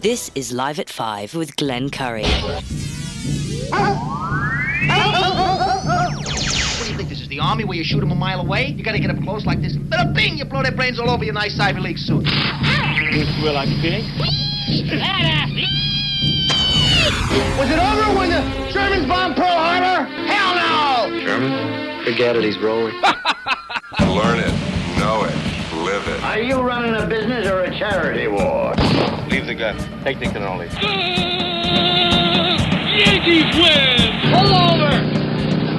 This is Live at 5 with Glenn Curry. What do you think this is, the army where you shoot them a mile away? You gotta get up close like this. Bada bing, you blow their brains all over your nice Ivy League suit. Well, like pig. Was it over when the Germans bombed Pearl Harbor? Hell no! German? Forget it, he's rolling. Learn it, live it. Are you running a business or a charity war? Leave the gun. Take the cannoli. Uh, Yankees win! Pull over!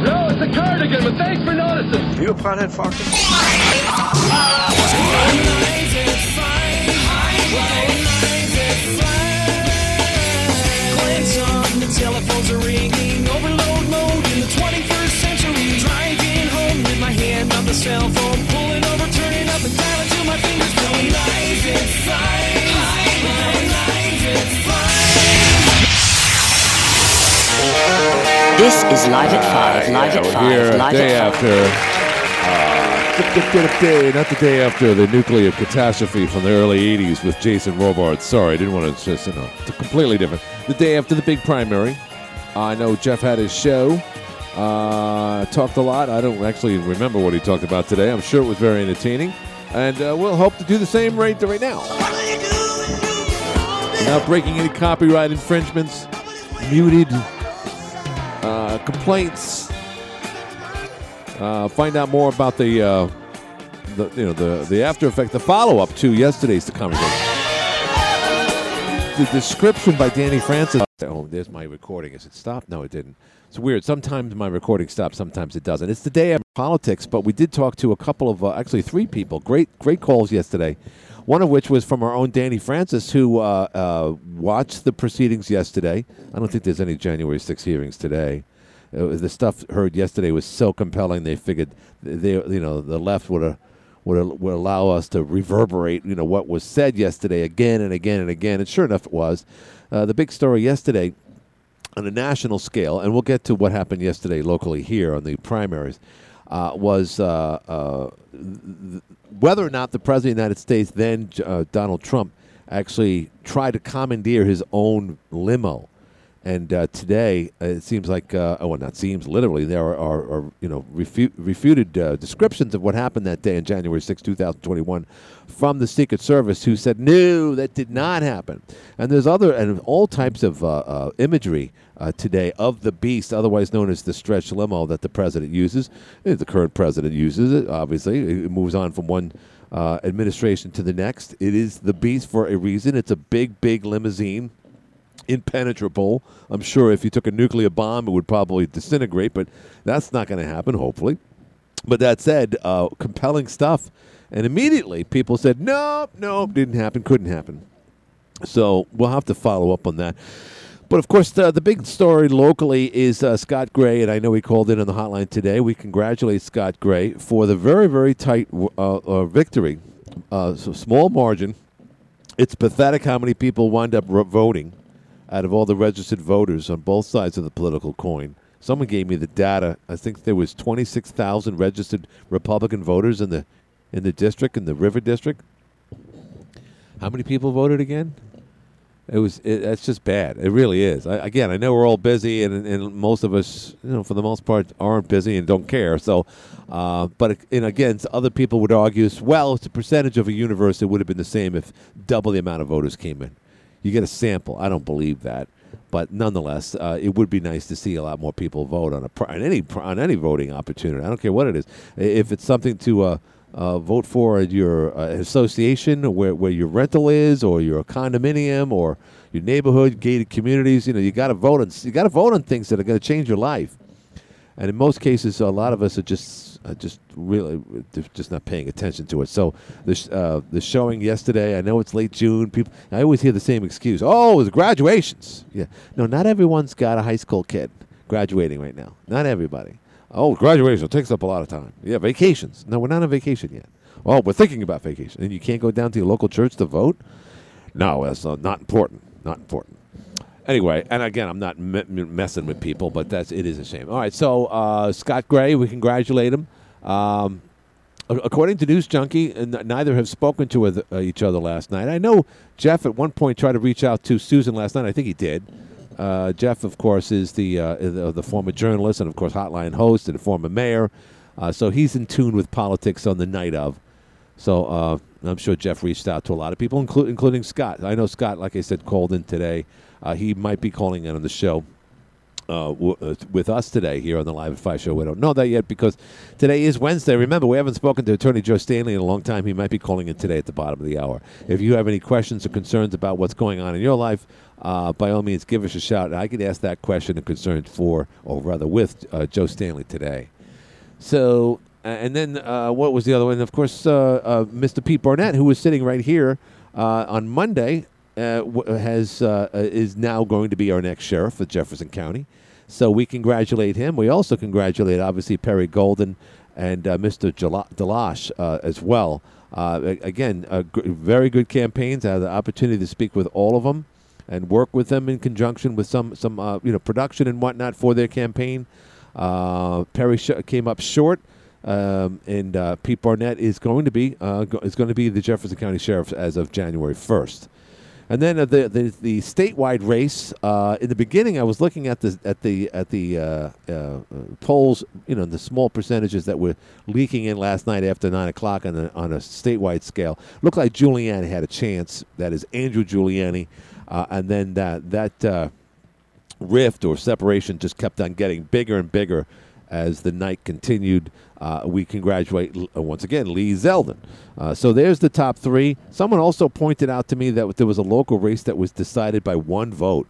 No, it's a cardigan, but thanks for noticing. You a pothead, Foster? Telephones are ringing, overload mode in the 21st century. Driving home with my hand on the cell phone, pulling over, turning up and dialing till my fingers going live at five. Live at five. This is Live at 5, Live Yeah, at we're 5, here Live day at 5. after. Uh, day, not the day after the nuclear catastrophe from the early 80s with Jason Robards. Sorry, I didn't want to just, you know, it's completely different. The day after the big primary. I know Jeff had his show. Uh, talked a lot. I don't actually remember what he talked about today. I'm sure it was very entertaining. And uh, we'll hope to do the same right, right now. Not breaking any copyright infringements, muted uh, complaints. Uh, find out more about the, uh, the you know the the after effect, the follow up to yesterday's conversation. The description by Danny Francis. Oh, there's my recording. Is it stopped? No, it didn't. It's weird. Sometimes my recording stops. Sometimes it doesn't. It's the day of politics, but we did talk to a couple of uh, actually three people. Great great calls yesterday. One of which was from our own Danny Francis, who uh, uh, watched the proceedings yesterday. I don't think there's any January 6 hearings today. Uh, the stuff heard yesterday was so compelling. They figured they, you know, the left would have would would allow us to reverberate, you know, what was said yesterday again and again and again. And sure enough, it was. Uh, the big story yesterday on a national scale, and we'll get to what happened yesterday locally here on the primaries, uh, was uh, uh, th- whether or not the president of the United States, then uh, Donald Trump, actually tried to commandeer his own limo. And uh, today, uh, it seems like, uh, oh, well, not seems, literally, there are, are, are you know, refu- refuted uh, descriptions of what happened that day on January 6, 2021 from the Secret Service who said, no, that did not happen. And there's other, and all types of uh, uh, imagery today of the beast, otherwise known as the stretch limo that the president uses. Uh, The current president uses it, obviously. It moves on from one administration to the next. It is the beast for a reason. It's a big, big limousine impenetrable. I'm sure if you took a nuclear bomb, it would probably disintegrate, but that's not going to happen, hopefully. But that said, uh, compelling stuff. And immediately people said, nope, nope, didn't happen, couldn't happen. So we'll have to follow up on that. But of course, the, the big story locally is uh, Scott Gray, and I know he called in on the hotline today. We congratulate Scott Gray for the very, very tight uh, uh, victory. Uh, so small margin. It's pathetic how many people wind up voting out of all the registered voters on both sides of the political coin. Someone gave me the data. I think there was 26,000 registered Republican voters in the in the district in the River District. How many people voted again? It was. It, that's just bad. It really is. I, again, I know we're all busy, and, and most of us, you know, for the most part, aren't busy and don't care. So, uh, but and again, other people would argue, as well, it's a percentage of a universe. It would have been the same if double the amount of voters came in. You get a sample. I don't believe that, but nonetheless, uh, it would be nice to see a lot more people vote on a on any on any voting opportunity. I don't care what it is. If it's something to uh, uh, vote for at your uh, association, where where your rental is, or your condominium, or your neighborhood gated communities, you know, you got to vote on you got to vote on things that are going to change your life. And in most cases, a lot of us are just uh, just really just not paying attention to it. So the sh- uh, the showing yesterday, I know it's late June. People, I always hear the same excuse. Oh, it was graduations. Yeah, no, not everyone's got a high school kid graduating right now. Not everybody. Oh, graduation takes up a lot of time. Yeah, vacations. No, we're not on vacation yet. Oh, we're thinking about vacation, and you can't go down to your local church to vote. No, that's not important. Not important. Anyway, and again, I'm not me- me- messing with people, but that's it is a shame. All right, so uh, Scott Gray, we congratulate him. Um, according to News Junkie, neither have spoken to uh, each other last night. I know Jeff at one point tried to reach out to Susan last night. I think he did. Uh, Jeff, of course, is the, uh, the the former journalist and, of course, hotline host and former mayor. Uh, so he's in tune with politics on the night of. So uh, I'm sure Jeff reached out to a lot of people, inclu- including Scott. I know Scott, like I said, called in today. Uh, he might be calling in on the show uh, w- uh, with us today here on the Live at Five show. We don't know that yet because today is Wednesday. Remember, we haven't spoken to Attorney Joe Stanley in a long time. He might be calling in today at the bottom of the hour. If you have any questions or concerns about what's going on in your life, uh, by all means, give us a shout. I can ask that question and concern for, or rather with, uh, Joe Stanley today. So, and then uh, what was the other one? Of course, uh, Mr. Pete Barnett, who was sitting right here on Monday, uh, has uh, uh, is now going to be our next sheriff of Jefferson County. So we congratulate him. We also congratulate, obviously, Perry Golden and uh, Mr. Jala- Delash uh, as well. Uh, again, g- very good campaigns. I had the opportunity to speak with all of them and work with them in conjunction with some some you know production and whatnot for their campaign. Perry sh- came up short, um, and Pete Barnett is going to be go- is going to be the Jefferson County Sheriff as of January first. And then uh, the, the the statewide race. Uh, in the beginning, I was looking at the at the at the uh, uh, uh, polls. You know, the small percentages that were leaking in last night after nine o'clock on a on a statewide scale. Looked like Giuliani had a chance. That is Andrew Giuliani, uh, and then that that. Rift or separation just kept on getting bigger and bigger as the night continued. Uh, we congratulate uh, once again Lee Zeldin. Uh, so there's the top three. Someone also pointed out to me that there was a local race that was decided by one vote.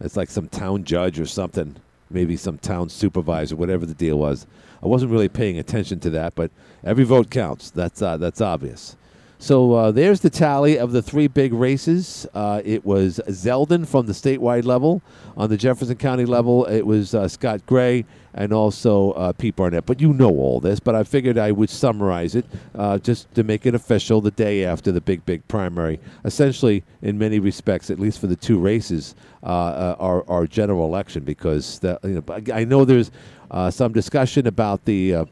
It's like some town judge or something, maybe some town supervisor, whatever the deal was. I wasn't really paying attention to that, but every vote counts. That's uh, that's obvious. So uh, there's the tally of the three big races. Uh, it was Zeldin from the statewide level. On the Jefferson County level, it was Scott Gray and also uh, Pete Barnett. But you know all this, but I figured I would summarize it uh, just to make it official the day after the big, big primary. Essentially, in many respects, at least for the two races, uh, uh, our, our general election, because the, you know, I know there's uh, some discussion about the. Uh,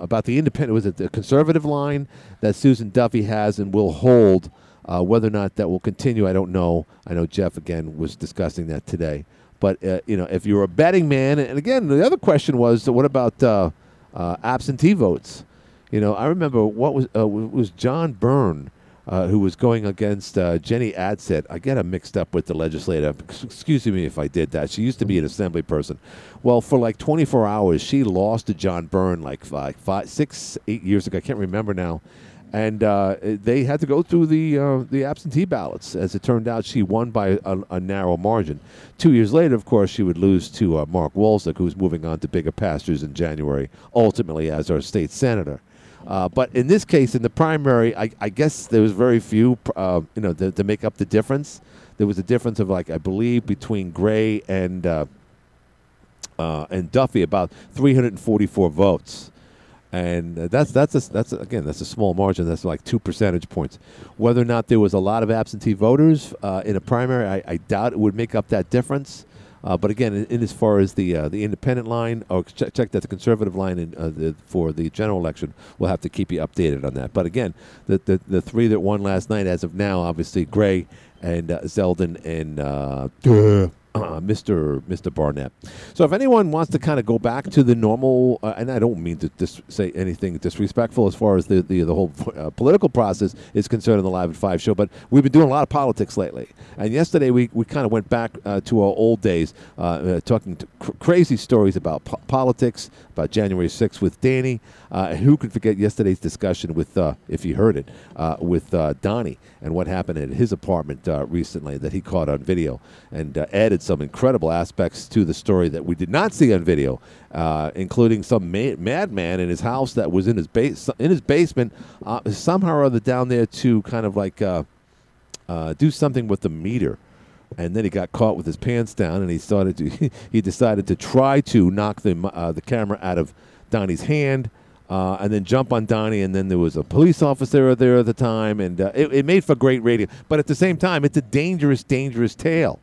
about the independent was it the conservative line that Susan Duffy has and will hold. Whether or not that will continue, I don't know. I know Jeff again was discussing that today. But uh, you know, if you're a betting man, and again, the other question was, what about uh, uh, absentee votes? You know, I remember what was uh, was John Byrne. Uh, who was going against uh, Jenny Adset. I get her mixed up with the legislator. Excuse me if I did that. She used to be an assembly person. Well, for like 24 hours, she lost to John Byrne like five, five, six, eight years ago. I can't remember now. And uh, they had to go through the uh, the absentee ballots. As it turned out, she won by a, a narrow margin. Two years later, of course, she would lose to uh, Mark Walczyk, who's moving on to bigger pastures in January, ultimately as our state senator. Uh, but in this case, in the primary, I, I guess there was very few, uh, you know, to, to make up the difference. There was a difference of like I believe between Gray and uh, and Duffy about 344 votes, and uh, that's that's a, that's a, again that's a small margin. That's like two percentage points. Whether or not there was a lot of absentee voters uh, in a primary, I, I doubt it would make up that difference. Uh, but again, in, in as far as the uh, the independent line, or check, check that the conservative line in, uh, the, for the general election, we'll have to keep you updated on that. But again, the, the the three that won last night, as of now, obviously Gray and uh, Zeldin and uh, Mr. Mr. Barnett. So if anyone wants to kind of go back to the normal, uh, and I don't mean to dis- say anything disrespectful as far as the the, the whole uh, political process is concerned in the Live at Five show, but we've been doing a lot of politics lately. And yesterday we, we kind of went back uh, to our old days, uh, uh, talking cr- crazy stories about po- politics, about January 6th with Danny. Uh, who could forget yesterday's discussion with, uh, if you heard it, uh, with uh, Donnie and what happened at his apartment uh, recently that he caught on video and uh, added some incredible aspects to the story that we did not see on video, including some ma- madman in his house that was in his base in his basement somehow or other down there to kind of like do something with the meter. And then he got caught with his pants down, and he started to. he decided to try to knock the uh, the camera out of Donnie's hand, uh, and then jump on Donnie. And then there was a police officer there at the time, and uh, it, it made for great radio. But at the same time, it's a dangerous, dangerous tale,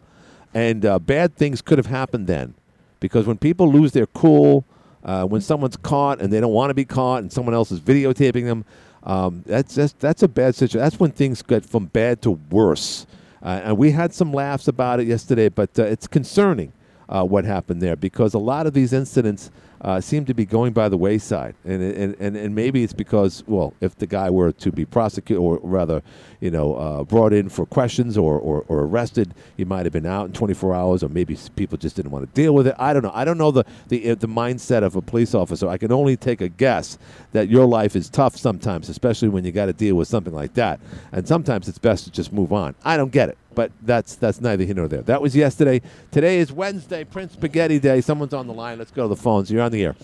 and uh, bad things could have happened then, because when people lose their cool, Uh, when someone's caught and they don't want to be caught, and someone else is videotaping them, um, that's that's that's a bad situation. That's when things get from bad to worse. Uh, and we had some laughs about it yesterday, but uh, it's concerning what happened there because a lot of these incidents uh, seem to be going by the wayside, and, and and and maybe it's because well, if the guy were to be prosecuted or rather, you know, uh, brought in for questions or, or, or arrested, he might have been out in 24 hours, or maybe people just didn't want to deal with it. I don't know. I don't know the the uh, the mindset of a police officer. I can only take a guess that your life is tough sometimes, especially when you got to deal with something like that, and sometimes it's best to just move on. I don't get it. But that's that's neither here nor there. That was yesterday. Today is Wednesday, Prince Spaghetti Day. Someone's on the line. Let's go to the phones. You're on the air.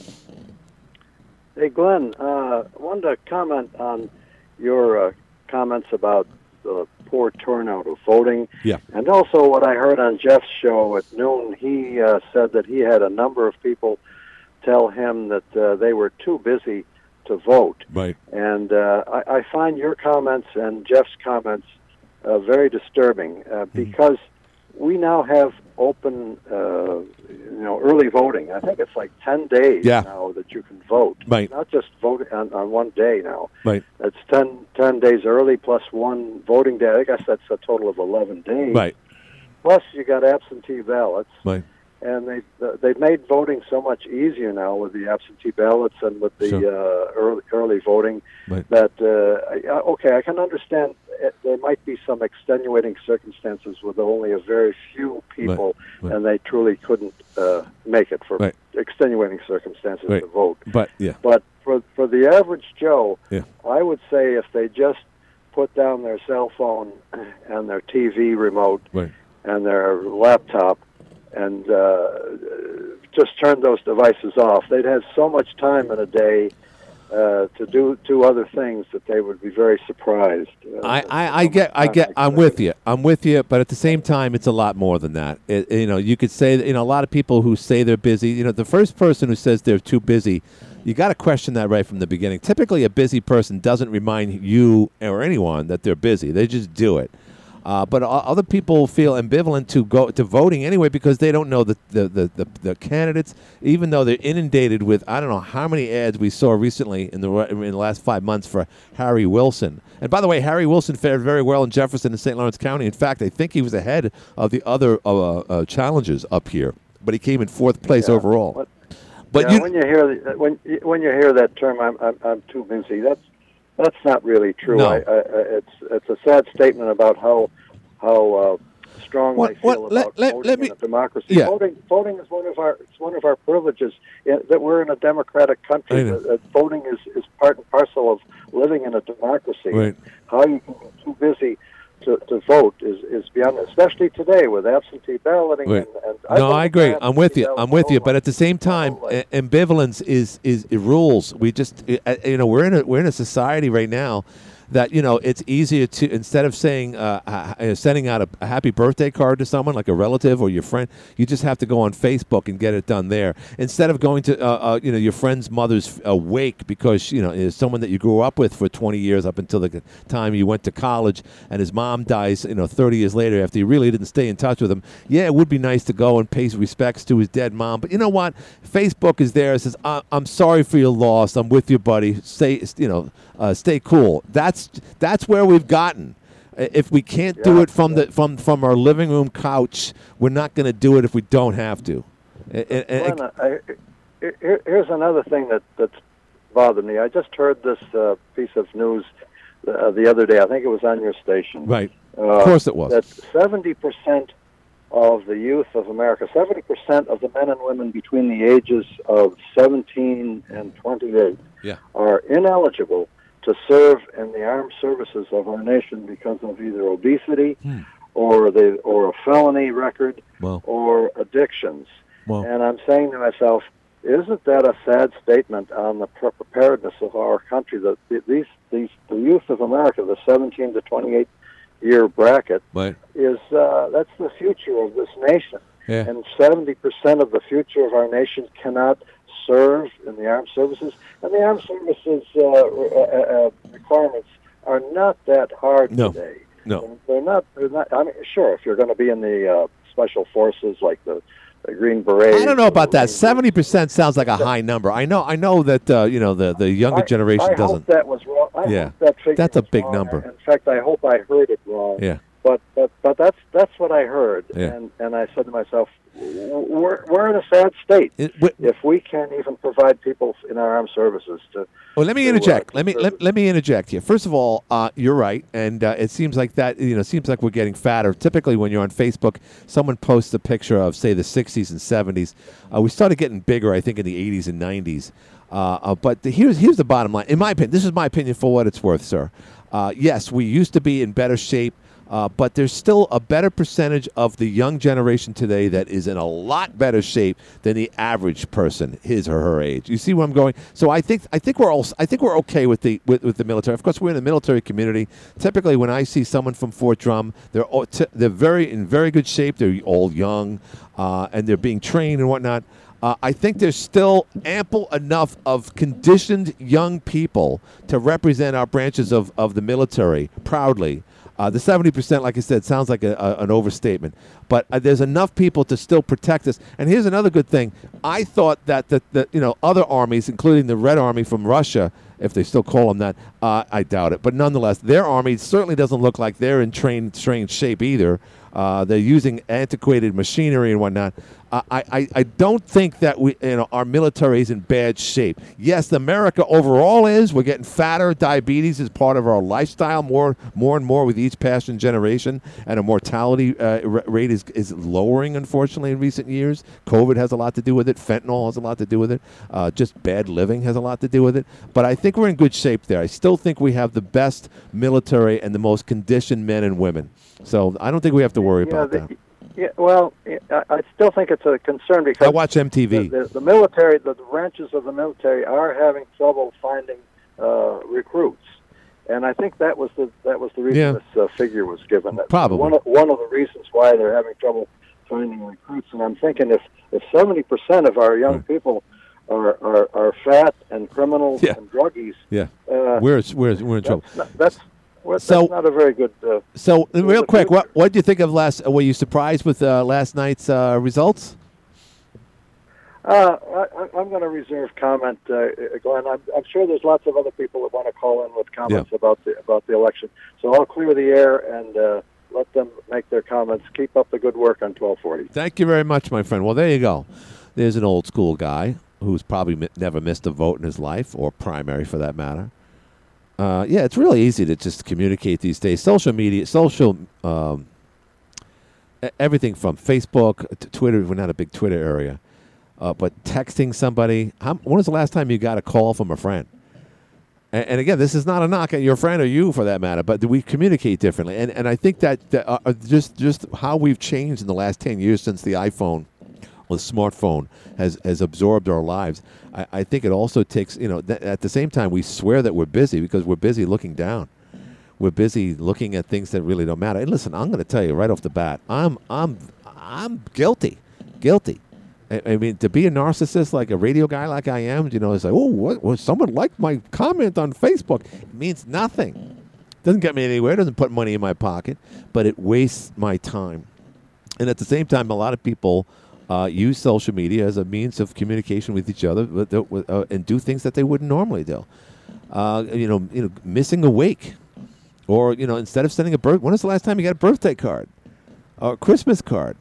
Hey, Glenn, uh, I wanted to comment on your uh, comments about the poor turnout of voting. Yeah. And also what I heard on Jeff's show at noon, he uh, said that he had a number of people tell him that uh, they were too busy to vote. Right. And uh, I, I find your comments and Jeff's comments uh, very disturbing uh, Mm-hmm. because we now have open, uh, you know, early voting. I think it's like 10 days Yeah. now that you can vote. Right. Not just vote on, on one day now. Right. It's 10, 10 days early plus one voting day. I guess that's a total of 11 days. Right. Plus, you got absentee ballots Right. And they they've made voting so much easier now with the absentee ballots and with the Sure. uh, early early voting Right. that uh, I- okay I can understand it, there might be some extenuating circumstances with only a very few people right. and they truly couldn't uh, make it for Right. extenuating circumstances Right. to vote But yeah. but for for the average Joe Yeah. I would say if they just put down their cell phone and their TV remote Right. and their laptop and uh, just turn those devices off. They'd have so much time in a day uh, to do do other things that they would be very surprised. Uh, I, I, I get I get I'm with you. I'm with you but at the same time it's a lot more than that. It, you know you could say you know a lot of people who say they're busy you know the first person who says they're too busy you got to question that right from the beginning. Typically a busy person doesn't remind you or anyone that they're busy. They just do it uh, but other people feel ambivalent to go to voting anyway because they don't know the, the, the, the, the candidates, even though they're inundated with I don't know how many ads we saw recently in the in the last five months for Harry Wilson. And by the way, Harry Wilson fared very well in Jefferson and St. Lawrence County. In fact, I think he was ahead of the other uh, uh, challengers up here, but he came in fourth place Yeah. overall. But- But yeah, you, when you hear the, when when you hear that term, I'm I'm, I'm too busy. That's that's not really true. No. I, I, I- it's it's a sad statement about how how uh, strong What- they feel what- about let- voting let in me- a democracy. Yeah. Voting voting is one of our it's one of our privileges in, that we're in a democratic country. That, that voting is, is part and parcel of living in a democracy. Right. How you can be too busy. To, to vote is, is beyond, especially today with absentee balloting. And, and no, voted I agree. I'm with you. I'm with you. But at the same time, whole life. a- ambivalence is is it rules. We just uh, you know we're in a we're in a society right now that you know it's easier to instead of saying uh, uh, uh, sending out a, a happy birthday card to someone like a relative or your friend, you just have to go on Facebook and get it done there instead of going to uh, uh, you know your friend's mother's uh, wake because you know is someone that you grew up with for 20 years up until the time you went to college and his mom dies you know 30 years later after you really didn't stay in touch with him. Yeah, it would be nice to go and pay respects to his dead mom, but you know what? Facebook is there. It says I'm sorry for your loss. I'm with you, buddy. Stay you know uh, stay cool. That's that's where we've gotten. If we can't do it from the from from our living room couch, we're not going to do it if we don't have to. A- a- a- Glenn, I, here's another thing that that's bothered me. I just heard this uh, piece of news uh, the other day. I think it was on your station. right. Uh, Of course it was. That 70 percent of the youth of America, 70 percent of the men and women between the ages of 17 and 28, Yeah. are ineligible to serve in the armed services of our nation because of either obesity Hmm. or the or a felony record or addictions. And I'm saying to myself, isn't that a sad statement on the pre- preparedness of our country that these these the youth of America, the 17 to 28 year bracket, right. is uh, that's the future of this nation, Yeah. and 70 percent of the future of our nation cannot serve in the armed services, and the armed services uh, uh, uh, requirements are not that hard No. today. No. They're not. They're not. I mean, sure, if you're going to be in the uh, special forces like the the Green Berets. I don't know about that. Seventy percent sounds like a high number. I know. I know that uh, you know the the younger I- generation I doesn't. Hope that was wrong. I Yeah. that That's a big wrong. number. In fact, I hope I heard it wrong. Yeah. But but but that's that's what I heard, Yeah. and and I said to myself, we're we're in a sad state It- if we can't even provide people in our armed services to. Well, let me to, uh, interject. let me let, let me interject here. First of all, uh, you're right, and uh, it seems like that. You know, seems like we're getting fatter. Typically, when you're on Facebook, someone posts a picture of, say, the '60s and '70s. Uh, we started getting bigger, I think, in the '80s and '90s. Uh, uh, but the, here's here's the bottom line. In my opinion, this is my opinion for what it's worth, sir. Uh, yes, we used to be in better shape. Uh, but there's still a better percentage of the young generation today that is in a lot better shape than the average person, his or her age. You see where I'm going? So I think I think we're all I think we're okay with the with, with the military. Of course, we're in the military community. Typically, when I see someone from Fort Drum, they're all t- they're very in very good shape. They're all young, uh, and they're being trained and whatnot. Uh, I think there's still ample enough of conditioned young people to represent our branches of, of the military proudly. Uh, the 70%, like I said, sounds like a, a, an overstatement. But uh, there's enough people to still protect us. And here's another good thing. I thought that the, the you know other armies, including the Red Army from Russia, if they still call them that, uh, I doubt it. But nonetheless, their army certainly doesn't look like they're in trained, trained shape either. Uh, they're using antiquated machinery and whatnot. I, I, I don't think that we, you know, our military is in bad shape. Yes, America overall is. We're getting fatter. Diabetes is part of our lifestyle more, more and more with each passing generation, and our mortality uh, r- rate is, is lowering, unfortunately, in recent years. COVID has a lot to do with it. Fentanyl has a lot to do with it. Uh, just bad living has a lot to do with it. But I think we're in good shape there. I still think we have the best military and the most conditioned men and women. So I don't think we have to worry Yeah, about the- that. Yeah, well, I, I still think it's a concern because I watch MTV. The, the, the military, the, branches of the military, are having trouble finding uh, recruits, and I think that was the that was the reason Yeah. this uh, figure was given. Probably. one of, one of the reasons why they're having trouble finding recruits. And I'm thinking if if seventy percent of our young people are, are are fat and criminals Yeah. and druggies, Yeah, uh, we're we're we're in trouble. that's that's well, So- not a very good. Uh, So, real quick, what future. what do you think of last? Were you surprised with uh, last night's uh, results? Uh, I, I'm going to reserve comment, uh, Glenn. I'm, I'm sure there's lots of other people that want to call in with comments about the about the election. So I'll clear the air and uh, let them make their comments. Keep up the good work on 1240. Thank you very much, my friend. Well, there you go. There's an old school guy who's probably mi- never missed a vote in his life, or primary for that matter. Uh, yeah, it's really easy to just communicate these days. Social media, social, um, everything from Facebook to Twitter. We're not a big Twitter area, uh, but texting somebody. How, when was the last time you got a call from a friend? And, and again, this is not a knock at your friend or you for that matter, but do we communicate differently. And and I think that, that uh, uh, just just how we've changed in the last ten years since the iPhone the smartphone has has absorbed our lives. I, I think it also takes you know th- at the same time we swear that we're busy because we're busy looking down. We're busy looking at things that really don't matter. And listen, I'm going to tell you right off the bat, I'm I'm I'm guilty, guilty. I, I mean, to be a narcissist like a radio guy like I am, you know, it's like, oh, what? Well, someone liked my comment on Facebook. It means nothing. Doesn't get me anywhere. Doesn't put money in my pocket, but it wastes my time. And at the same time, a lot of people uh, use social media as a means of communication with each other uh, and do things that they wouldn't normally do. Uh, you know, you know, missing a wake, or you know, instead of sending a birth. When was the last time you got a birthday card, or a Christmas card?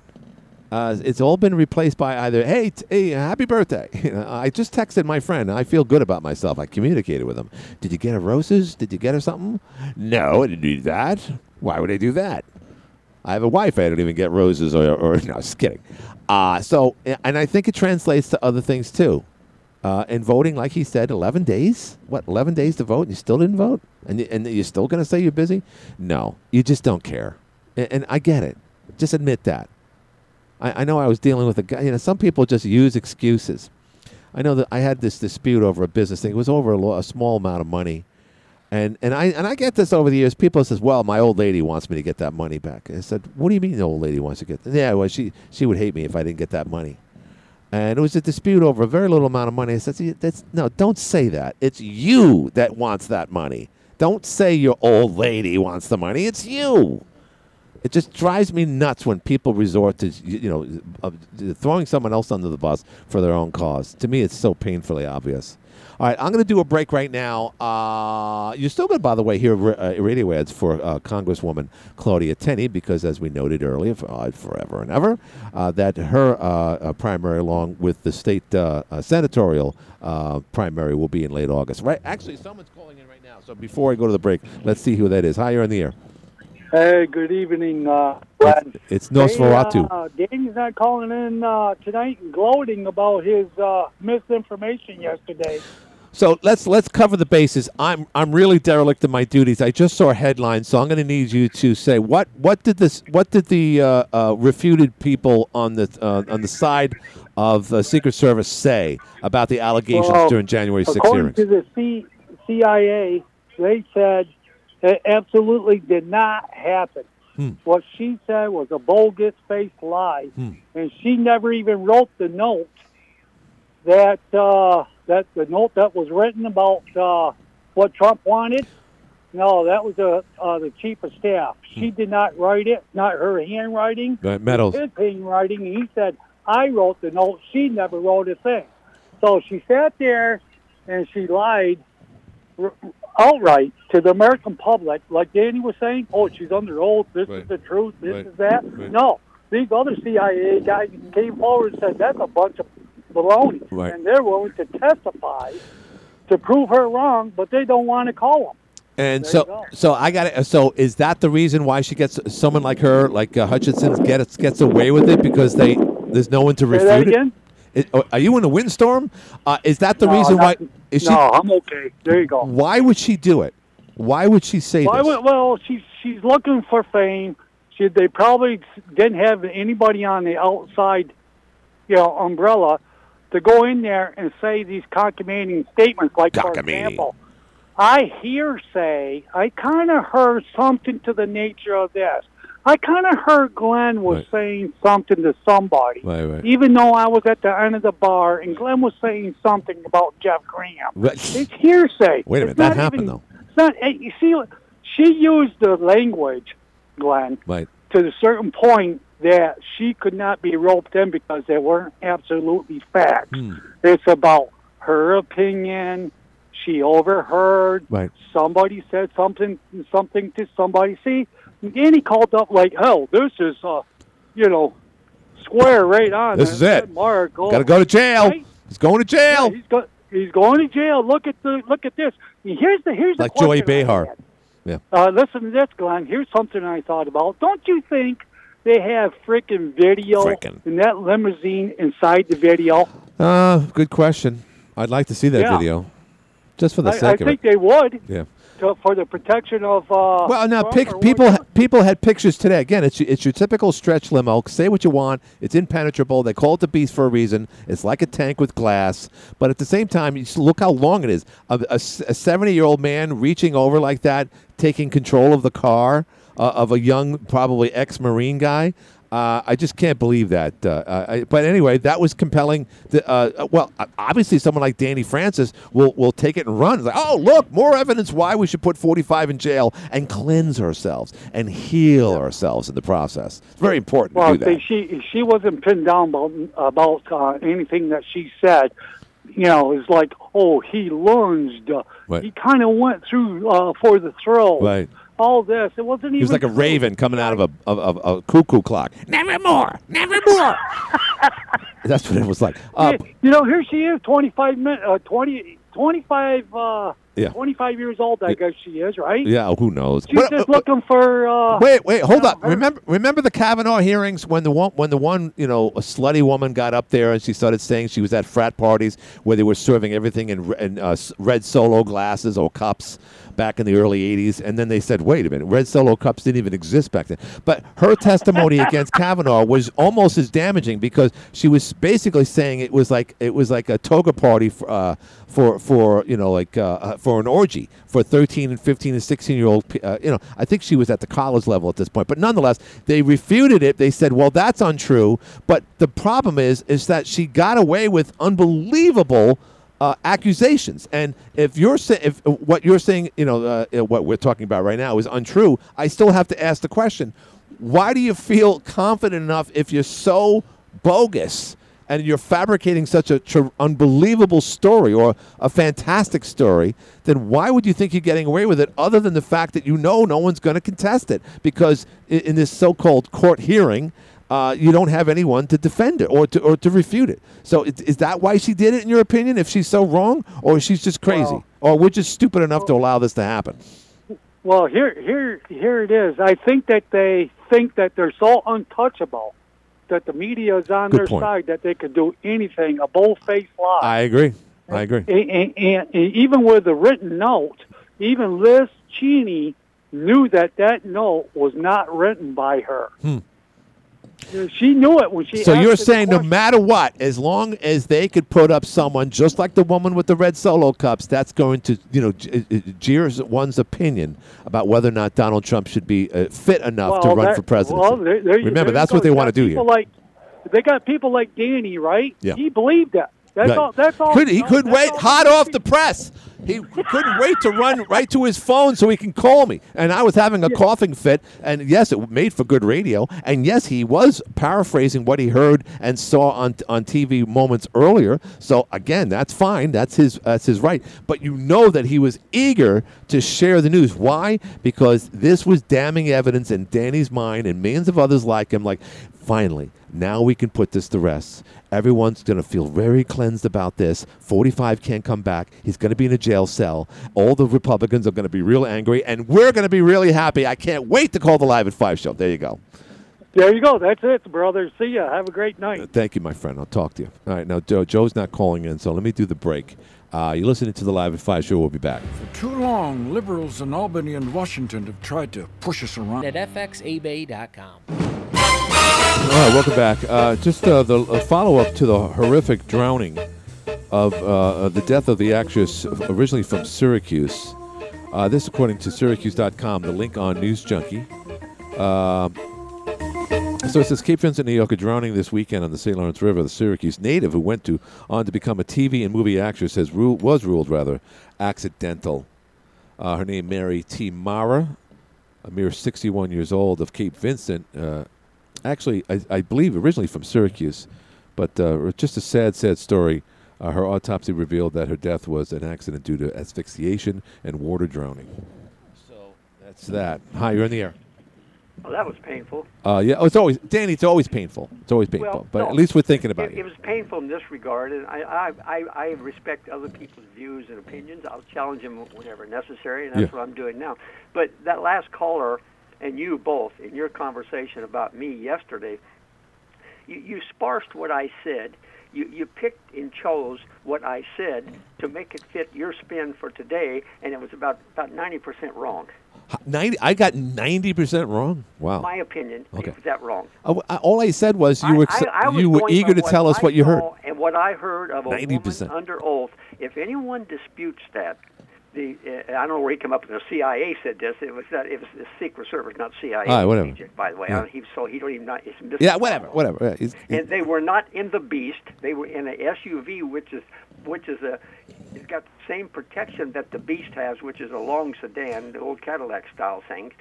Uh, it's all been replaced by either "Hey, t- hey, happy birthday." You know, I just texted my friend. I feel good about myself. I communicated with him. Did you get her roses? Did you get her something? No, I didn't do that. Why would I do that? I have a wife. I don't even get roses or, or no, just kidding. Uh, so, and I think it translates to other things too. Uh, and voting, like he said, 11 days? What, 11 days to vote and you still didn't vote? And, and you're still going to say you're busy? No, you just don't care. And, and I get it. Just admit that. I, I know I was dealing with a guy, you know, some people just use excuses. I know that I had this dispute over a business thing. It was over a, lo- a small amount of money. And and I and I get this over the years. People says, "Well, my old lady wants me to get that money back." I said, "What do you mean the old lady wants to get?" Yeah, well, she she would hate me if I didn't get that money. And it was a dispute over a very little amount of money. I said, "See, "That's no, don't say that. It's you that wants that money. Don't say your old lady wants the money. It's you. It just drives me nuts when people resort to you know throwing someone else under the bus for their own cause. To me, it's so painfully obvious. All right, I'm going to do a break right now. Uh, you're still going to, by the way, hear uh, radio ads for uh, Congresswoman Claudia Tenney because, as we noted earlier, for, uh, forever and ever, uh, that her uh, uh, primary, along with the state uh, uh, senatorial uh, primary, will be in late August. Right? Actually, someone's calling in right now. So before I go to the break, let's see who that is. Hi, you're in the air. Hey, good evening, uh, Glenn. It's Nosferatu. Hey, uh, Danny's not calling in uh, tonight and gloating about his uh, misinformation yesterday. So let's let's cover the bases. I'm I'm really derelict in my duties. I just saw a headline, so I'm going to need you to say what what did this what did the uh, uh, refuted people on the uh, on the side of the Secret Service say about the allegations Well, during January 6th According hearings? to the C- CIA, they said it absolutely did not happen. Hmm. What she said was a bogus faced lie, Hmm. and she never even wrote the note that uh, that the note that was written about uh, what Trump wanted. No, that was uh, uh, the chief of staff. She did not write it, not her handwriting. Hmm. Right, Meadows. His handwriting. He said, I wrote the note. She never wrote a thing. So she sat there and she lied r- outright to the American public, like Danny was saying. Oh, she's under oath. This Right. is the truth. This Right. is that. No, these other CIA guys came forward and said that's a bunch of baloney, Right. and they're willing to testify to prove her wrong, but they don't want to call them. And There so, so I got it. So, is that the reason why she gets someone like her, like uh, Hutchinson, gets gets away with it because they there's no one to Say refute that it? Is- oh, are you in a windstorm? Uh, is that the No, reason why? not- Is she? no, I'm okay. There you go. Why would she do it? Why would she say Why this? would, well, she's she's looking for fame. She they probably didn't have anybody on the outside, you know, umbrella to go in there and say these cockamamie statements. Like for example, I hear say I kind of heard something to the nature of this. I kind of heard Glenn was Right. saying something to somebody, Right, right. even though I was at the end of the bar and Glenn was saying something about Jeff Graham. Right. It's hearsay. Wait a minute, It's that happened even- though. it's not. eh, You see, she used the language, Glenn, Right. to a certain point that she could not be roped in because they weren't absolutely facts. Hmm. It's about her opinion. She overheard. Right. Somebody said something, something to somebody. See, Danny called up like, "Hell, this is, uh, you know, square right on." This is it. Mark, oh, Got to go to jail. Right? He's going to yeah, jail. he's go, he's going to jail. Look at the look at this. Here's the here's Like the Joy question Behar. Yeah. Uh, listen to this, Glenn. Here's something I thought about. Don't you think they have freaking video Frickin'. in that limousine inside the video? Uh, good question. I'd like to see that Yeah. video, just for the I, I sake of think they would Yeah. To, for the protection of. Uh, Well, now pic- people whatever. people had pictures today. Again, it's it's your typical stretch limo. Say what you want. It's impenetrable. They call it the Beast for a reason. It's like a tank with glass, but at the same time, you just look how long it is. A seventy year old man reaching over like that, taking control of the car uh, of a young, probably ex Marine guy. Uh, I just can't believe that. Uh, uh, I, but anyway, that was compelling. The, uh, well, uh, obviously, someone like Danny Francis will will take it and run. It's like, oh, look, more evidence why we should put 45 in jail and cleanse ourselves and heal ourselves in the process. It's very important Well, to do that. she she wasn't pinned down about about uh, anything that she said. You know, it's like, oh, he lunged. Right. He kind of went through uh, for the thrill. Right. All this. It wasn't even. He was like a raven coming out of a of, of a cuckoo clock. Never more, never more. That's what it was like. Uh, Yeah, you know, here she is, 25 min, uh, 20, 25, uh, Yeah. 25 years old, I guess she is, right? yeah, who knows? She's What- just uh, looking for. Uh, Wait, wait, hold up. her- Remember, remember the Kavanaugh hearings when the one, when the one, you know, a slutty woman got up there and she started saying she was at frat parties where they were serving everything in, in uh, red solo glasses or cups back in the early '80s, and then they said, "Wait a minute, red solo cups didn't even exist back then." But her testimony against Kavanaugh was almost as damaging because she was basically saying it was like it was like a toga party for uh, for for you know like uh, uh, for an orgy for 13 and 15 and 16 year old. Uh, you know, I think she was at the college level at this point, but nonetheless, they refuted it. They said, "Well, that's untrue." But the problem is, is that she got away with unbelievable. Uh, accusations, and if you're saying if what you're saying, you know, uh, uh, what we're talking about right now is untrue, I still have to ask the question: why do you feel confident enough if you're so bogus and you're fabricating such a tr- unbelievable story or a fantastic story? Then why would you think you're getting away with it, other than the fact that you know no one's going to contest it because in, in this so-called court hearing. Uh, you don't have anyone to defend it or to or to refute it. So is, is that why she did it, in your opinion? If she's so wrong, or she's just crazy, Well- or we're just stupid enough to allow this to happen? Well, here, here, here it is. I think that they think that they're so untouchable that the media is on Good their point. side that they could do anything, a bold-faced lie. I agree. I agree. and, and, and, and even with the written note, even Liz Cheney knew that that note was not written by her. Hmm. She knew it when she. So you're saying no matter what, as long as they could put up someone just like the woman with the red solo cups, that's going to you know uh, jeer one's opinion about whether or not Donald Trump should be uh, fit enough to run that- for president. well, there- there Remember, there that's what they want to do here. Like, they got people like Danny, right? Yeah. He believed that. That's Right. all. That's all. Could, he could wait hot off the press. He couldn't wait to run right to his phone so he can call me. And I was having a coughing fit. And yes, it made for good radio. And yes, he was paraphrasing what he heard and saw on on TV moments earlier. So again, that's fine. That's his that's his right. But you know that he was eager to share the news. Why? Because this was damning evidence in Danny's mind and millions of others like him. Like, finally, now we can put this to rest. Everyone's going to feel very cleansed about this. 45 can't come back. He's going to be in a jail cell. All the Republicans are going to be real angry, and we're going to be really happy. I can't wait to call the Live at 5 show. There you go. There you go. That's it, brother. See ya. Have a great night. Thank you, my friend. I'll talk to you. All right, now, Joe, Joe's not calling in, so let me do the break. Uh, you're listening to the Live at 5 show. We'll be back. For too long, liberals in Albany and Washington have tried to push us around. At fxebay.com. All right, welcome back. Uh, just uh, the follow up to the horrific drowning of uh, the death of the actress originally from Syracuse. Uh, this, according to Syracuse.com, the link on News Junkie. So it says Cape Vincent, New York, a drowning this weekend on the St. Lawrence River. The Syracuse native who went to on to become a TV and movie actress has was ruled rather accidental. Uh, her name Mary T. Mara, a mere 61 years old of Cape Vincent. Uh, actually, I, I believe originally from Syracuse, but uh, just a sad, sad story. Uh, her autopsy revealed that her death was an accident due to asphyxiation and water drowning. So that's that. Hi, you're in the air. Well, that was painful. Uh, yeah, oh, it's always Danny. It's always painful. It's always painful. Well, but no, at least we're thinking about it, you. It was painful in this regard, and I, I, I, I respect other people's views and opinions. I'll challenge them whenever necessary, and that's Yeah. what I'm doing now. But that last caller and you both in your conversation about me yesterday, you, you sparsed what I said. You, you picked and chose what I said to make it fit your spin for today, and it was about about 90% wrong. Ninety. I got ninety percent wrong. Wow. My opinion, Okay. was that wrong? Uh, all I said was you were I, ex- I you were eager to tell us what you heard. And what I heard of a 90%. woman under oath. If anyone disputes that, the uh, I don't know where he came up with. The CIA said this. It was not. it was the Secret Service, not CIA. All right, whatever. agent, by the way, Yeah. He, so he don't even know. It's Yeah, whatever, whatever. Yeah, he's- And they were not in the Beast. They were in a SUV, which is which is a it's got the same protection that the Beast has, which is a long sedan, the old Cadillac style thing.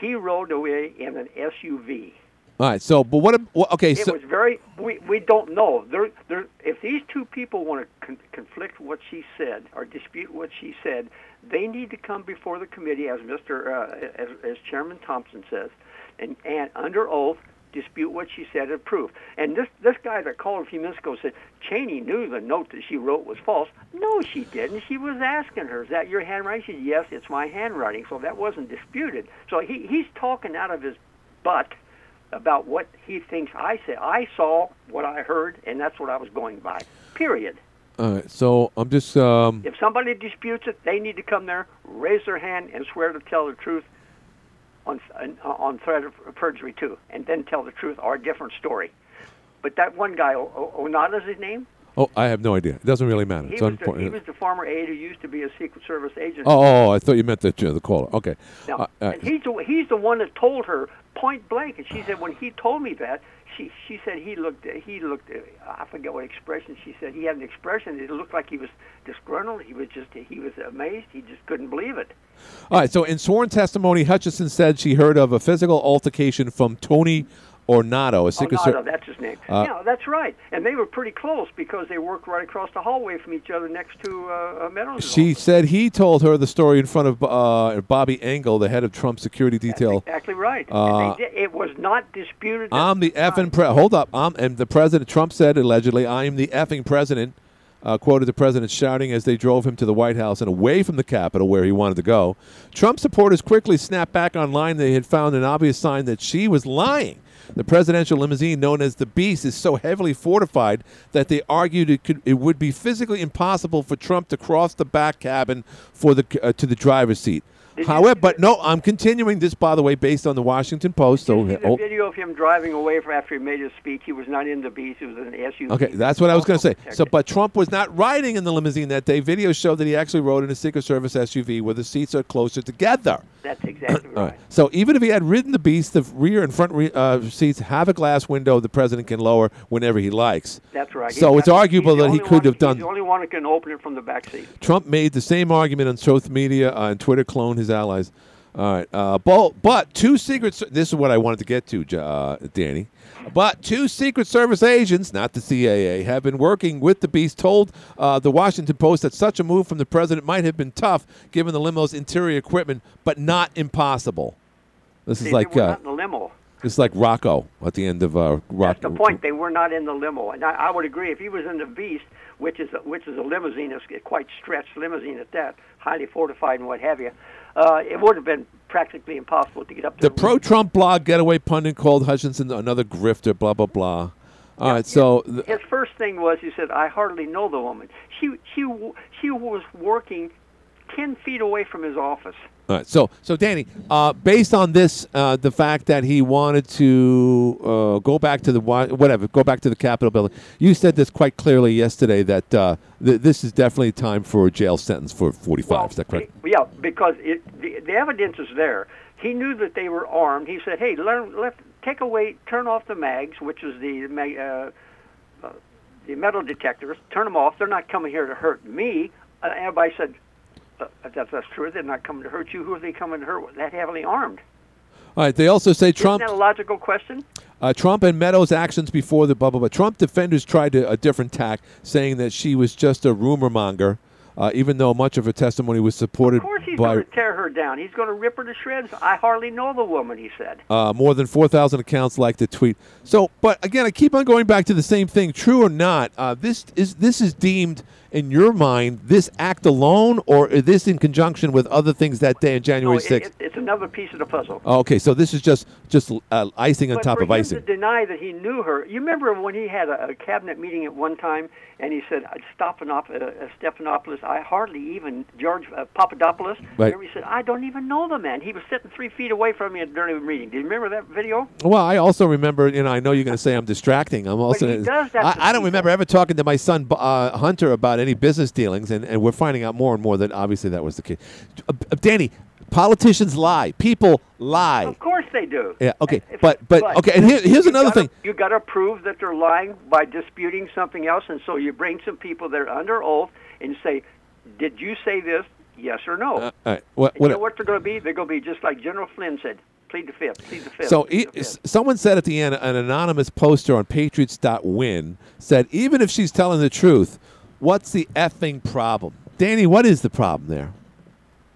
He rode away in an SUV. All right. So, but what? okay. It So, was very. We we don't know. There there. If these two people want to con- conflict what she said or dispute what she said, they need to come before the committee, as Mister uh, as, as Chairman Thompson says, and and under oath dispute what she said and prove. And this this guy that called a few minutes ago said Cheney knew the note that she wrote was false. No, she didn't. She was asking her, "Is that your handwriting?" She said, "Yes, it's my handwriting." So that wasn't disputed. So he he's talking out of his butt about what he thinks I said. I saw what I heard, and that's what I was going by. Period. all right. So I'm just. Um, If somebody disputes it, they need to come there, raise their hand, and swear to tell the truth on on threat of perjury too, and then tell the truth or a different story. But that one guy, Ornato's his name. Oh, I have no idea. It doesn't really matter. He It's was, the, he was the former aide who used to be a Secret Service agent. Oh, oh, oh, I thought you meant the uh, the caller. Okay. Now, Uh, uh, he's the he's the one that told her point blank, and she said when he told me that, she she said he looked he looked I forget what expression she said he had an expression it looked like he was disgruntled he was just he was amazed he just couldn't believe it. All right. So in sworn testimony, Hutchinson said she heard of a physical altercation from Tony Ornato, a Secret no, that's his name. Uh, yeah, that's right. And they were pretty close because they worked right across the hallway from each other next to uh, uh, Meadows. She said he told her the story in front of uh, Bobby Engel, the head of Trump's security detail. Exactly right. Uh, did, it was not disputed. that- I'm the effing pre- hold up. I'm and the president. Trump said allegedly, "I am the effing president." Uh, quoted the president shouting as they drove him to the White House and away from the Capitol where he wanted to go. Trump supporters quickly snapped back online. They had found an obvious sign that she was lying. The presidential limousine, known as the Beast, is so heavily fortified that they argued it could it would be physically impossible for Trump to cross the back cabin for the uh, to the driver's seat. However, but no, I'm continuing this, by the way, based on the Washington Post. So, the oh, video of him driving away from after he made his speech. He was not in the beast. He was in an SUV. Okay, that's what I was going to say. So, but Trump was not riding in the limousine that day. Videos show that he actually rode in a Secret Service SUV where the seats are closer together. That's exactly right. right. So even if he had ridden the beast, the rear and front re- uh, seats have a glass window the president can lower whenever he likes. That's right. So He's it's arguable that he could have done. He's the only one who can open it from the back seat. Trump made the same argument on social media uh, and Twitter cloned his allies. All right, uh, but, but two secret. This is what I wanted to get to, uh, Danny. But two Secret Service agents, not the CAA, have been working with the beast. Told uh, the Washington Post that such a move from the president might have been tough, given the limo's interior equipment, but not impossible. This is like uh, not in the limo. is like Rocco at the end of uh, Rock. That's the point. They were not in the limo, and I, I would agree. If he was in the Beast, which is a, which is a limousine, it's a quite stretched limousine at that, highly fortified and what have you, uh, it would have been practically impossible to get up The pro Trump blog Gateway Pundit called Hutchinson another grifter, blah, blah, blah. All right, so. th- His first thing was he said, "I hardly know the woman. She she she was working ten feet away from his office." All right, so so Danny, uh, based on this, uh, the fact that he wanted to uh, go back to the whatever, go back to the Capitol building, you said this quite clearly yesterday that uh, th- this is definitely time for a jail sentence for 45. is that correct? Yeah, because it, the, the evidence is there. He knew that they were armed. He said, "Hey, learn, let, take away, turn off the mags, which is the mag, uh, uh, the metal detectors. Turn them off. They're not coming here to hurt me." Everybody said, "That's that's true. They're not coming to hurt you. Who are they coming to hurt? That heavily armed." All right, they also say Trump. Isn't that a logical question? Uh, Trump and Meadows' actions before the bubble, but Trump defenders tried to, a different tack, saying that she was just a rumor monger, uh, even though much of her testimony was supported Of course, he's by going to tear her down. He's going to rip her to shreds. I hardly know the woman. He said. uh, more than 4,000 accounts like the tweet. So, but again, I keep on going back to the same thing. True or not, uh, this is this is deemed in your mind this act alone, or is this in conjunction with other things that day on January No, it- 6th? it- it's another piece of the puzzle. Oh, okay, so this is just just uh, icing on But top of icing. to deny that he knew her, you remember when he had a, a cabinet meeting at one time, and he said, "Stephanop- uh, uh, "Stephanopoulos, I hardly even George uh, Papadopoulos." Right. Remember he said, "I don't even know the man. He was sitting three feet away from me during the meeting." Do you remember that video? Well, I also remember, you know, I know you're going to say I'm distracting. I'm also. he does that I, I don't remember ever talking to my son uh, Hunter about any business dealings, and, and we're finding out more and more that obviously that was the case. Uh, uh, Danny, politicians lie. People lie. Of course they do. Yeah. Okay. But but okay. And here, here's another gotta- thing. You got to prove that they're lying by disputing something else, and so you bring some people that are under oath and say, "Did you say this? Yes or no?" Uh, all right. What, what, you know what they're going to be? They're going to be just like General Flynn said, plead the fifth, plead the fifth. So plead e- the fifth." someone said at the end, an anonymous poster on Patriots.win said, even if she's telling the truth, what's the effing problem? Danny, what is the problem there?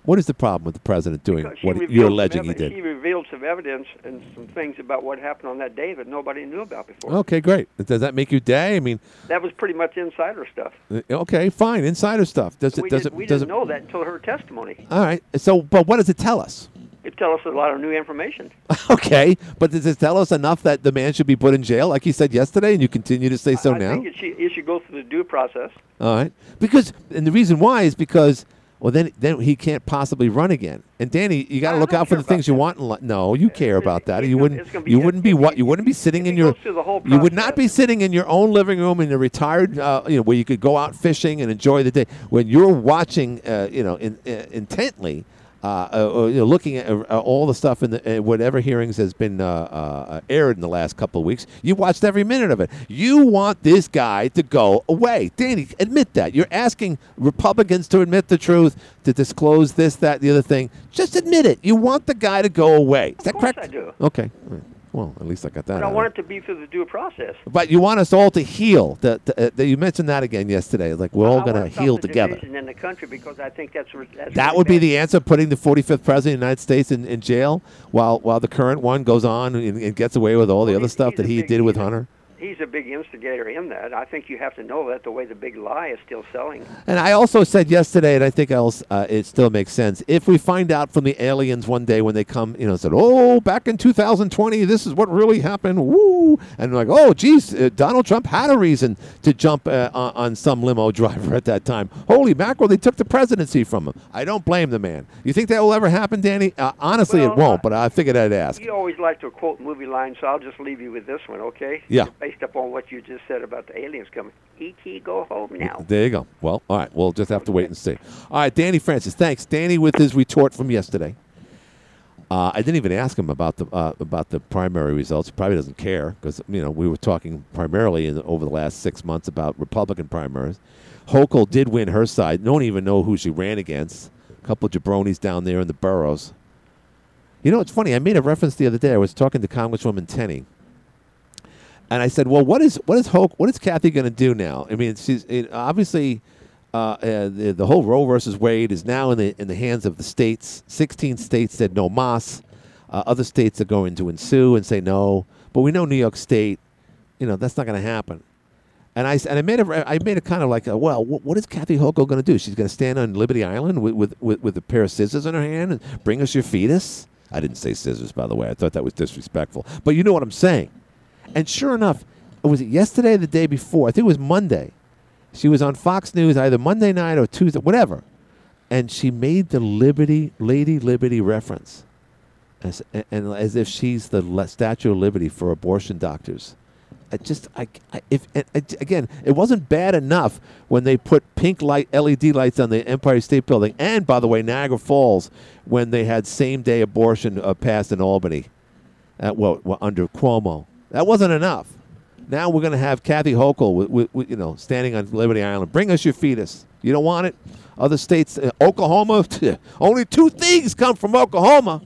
What is the problem with the president doing what revealed you're some alleging he did? She revealed some evidence and some things about what happened on that day that nobody knew about before. Okay, great. Does that make you day? I mean, That was pretty much insider stuff. uh, okay, fine. Insider stuff. Does it? we Does didn't, it? we does didn't it? know that until her testimony. All right. So, but what does it tell us? It tells us a lot of new information. Okay, but does it tell us enough that the man should be put in jail, like you said yesterday, and you continue to say so now? I now? think it should, it should go through the due process. All right, because and the reason why is because well then then he can't possibly run again. And Danny, you got to look out for the things you want. In li- no, you care about that. You wouldn't. gonna be- You wouldn't be what? You wouldn't be sitting in your. goes through the whole You would not be sitting in your own living room in a retired, uh, you know, where you could go out fishing and enjoy the day. When you're watching, uh, you know, in, uh, intently uh, uh, you know, looking at uh, all the stuff in the uh, whatever hearings has been uh, uh, aired in the last couple of weeks. You watched every minute of it. You want this guy to go away, Danny. Admit that. You're asking Republicans to admit the truth, to disclose this, that, the other thing. Just admit it. You want the guy to go away. Is that Of course correct? I do. Okay. Well, at least I got that. But I want it. to be through the due process. But you want us all to heal. The, the, uh, the, you mentioned that again yesterday. Like we're all going to heal together. in the country because I think that's, that's That really would be the answer, putting the 45th president of the United States in, in jail while while the current one goes on and, and gets away with all the other stuff that he did with Hunter. He's a big instigator in that. I think you have to know that the way the big lie is still selling. And I also said yesterday, and I think else uh, it still makes sense. If we find out from the aliens one day when they come, you know, said, "Oh, back in 2020, this is what really happened," woo, and like, "Oh, geez, uh, Donald Trump had a reason to jump uh, on, some limo driver at that time." Holy mackerel, they took the presidency from him. I don't blame the man. You think that will ever happen, Danny? Uh, honestly, it won't. But I figured I'd ask. You always like to quote movie lines, so I'll just leave you with this one, okay? Yeah. Based upon what you just said about the aliens coming. E.T. go home now. There you go. Well, all right. We'll just have to wait and see. All right, Danny Francis. Thanks, Danny, with his retort from yesterday. Uh, I didn't even ask him about the uh, about the primary results. He probably doesn't care because you know we were talking primarily in, over the last six months about Republican primaries. Hochul did win her side. Don't even know who she ran against. A couple of jabronis down there in the boroughs. You know, it's funny. I made a reference the other day. I was talking to Congresswoman Tenney, and I said, "Well, what is what is Hoke? What is Kathy going to do now? I mean, she's it, obviously uh, uh, the, the whole Roe versus Wade is now in the in the hands of the states. Sixteen states said no mas. Uh, other states are going to ensue and say no. But we know New York State, you know, that's not going to happen. And I and I made a I made a kind of like a, well, what, what is Kathy Hochul going to do? She's going to stand on Liberty Island with, with with with a pair of scissors in her hand and bring us your fetus. I didn't say scissors, by the way. I thought that was disrespectful. But you know what I'm saying. And sure enough, it was it yesterday or the day before? I think it was Monday. She was on Fox News either Monday night or Tuesday, whatever. And she made the Liberty, Lady Liberty reference. As, and as if she's the Statue of Liberty for abortion doctors. I just, I, I if again, it wasn't bad enough when they put pink light LED lights on the Empire State Building, and by the way, Niagara Falls, when they had same day abortion uh, passed in Albany, well, well, under Cuomo. That wasn't enough. Now we're going to have Kathy Hochul, with, with, with, you know, standing on Liberty Island. Bring us your fetus. You don't want it. Other states, uh, Oklahoma. only two things come from Oklahoma.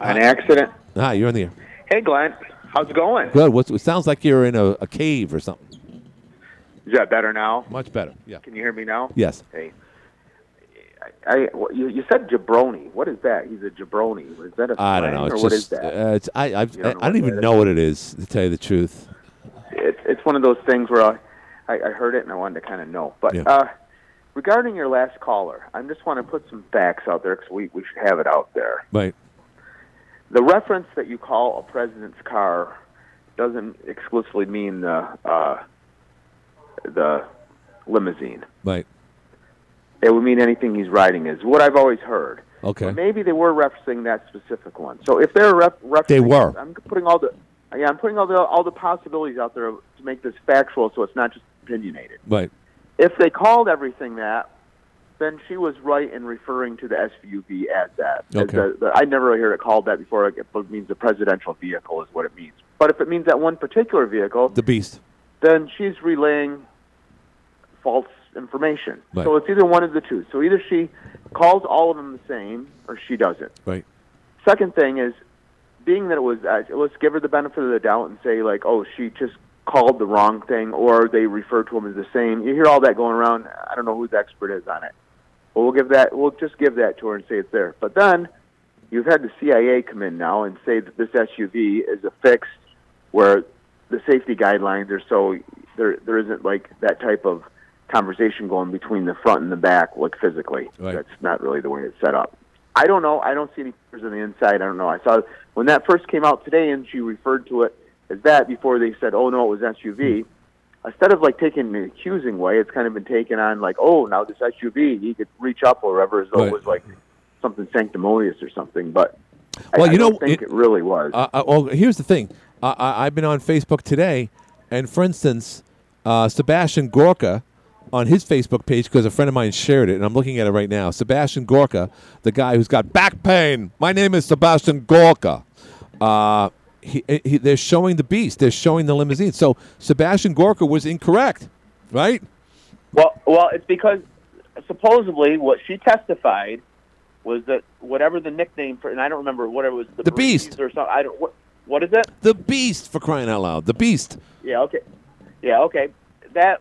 An accident. Ah, you're in the air. Hey, Glenn. How's it going? Good. What's, it sounds like you're in a, a cave or something. Is that better now? Much better. Yeah. Can you hear me now? Yes. Hey. I, you, you said jabroni. What is that? He's a jabroni. Is that a I don't know. or It's what is just. that? Uh, it's, I, I've, I, don't I don't even know what it is, to tell you the truth. It's it's one of those things where I, I, I heard it and I wanted to kind of know. But Yeah. uh, regarding your last caller, I just want to put some facts out there because we we should have it out there. Right. The reference that you call a president's car doesn't exclusively mean the uh, the limousine. Right. It would mean anything he's writing is what I've always heard. Okay. But maybe they were referencing that specific one. So if they're ref- referencing, They were. I'm putting all the yeah, I'm putting all the all the possibilities out there to make this factual, so it's not just opinionated. Right. If they called everything that, then she was right in referring to the SUV as that. As Okay. the- the- I never really heard it called that before. It means the presidential vehicle is what it means. But if it means that one particular vehicle, The beast. then she's relaying false information. Right. So it's either one of the two. So either she calls all of them the same, or she doesn't. Right. Second thing is, being that it was, uh, let's give her the benefit of the doubt and say like, oh, she just called the wrong thing, or they refer to them as the same. You hear all that going around. I don't know who the expert is on it. But we'll give that. We'll just give that to her and say it's there. But then you've had the CIA come in now and say that this SUV is a fixed, where the safety guidelines are so there there isn't like that type of conversation going between the front and the back, like physically. Right. That's not really the way it's set up. I don't know. I don't see any pictures on the inside. I don't know. I saw when that first came out today, and she referred to it as that before they said, "Oh no, it was SUV." Instead of like taking the accusing way, it's kind of been taken on like, "Oh, now this SUV, he could reach up or whatever," as though Right. it was like something sanctimonious or something. But Well, I, you I know, think it- it, really was. Uh, uh, well, here's the thing. I, I, I've been on Facebook today, and for instance, uh, Sebastian Gorka on his Facebook page because a friend of mine shared it, and I'm looking at it right now. Sebastian Gorka, the guy who's got back pain. My name is Sebastian Gorka. Uh, he, he, they're showing the beast. They're showing the limousine. So Sebastian Gorka was incorrect, right? Well, well, it's because supposedly what she testified was that whatever the nickname for, and I don't remember what it was, the, The Beast. or something. I don't. What, what is it? The beast, for crying out loud. The beast. Yeah. Okay. Yeah. Okay. That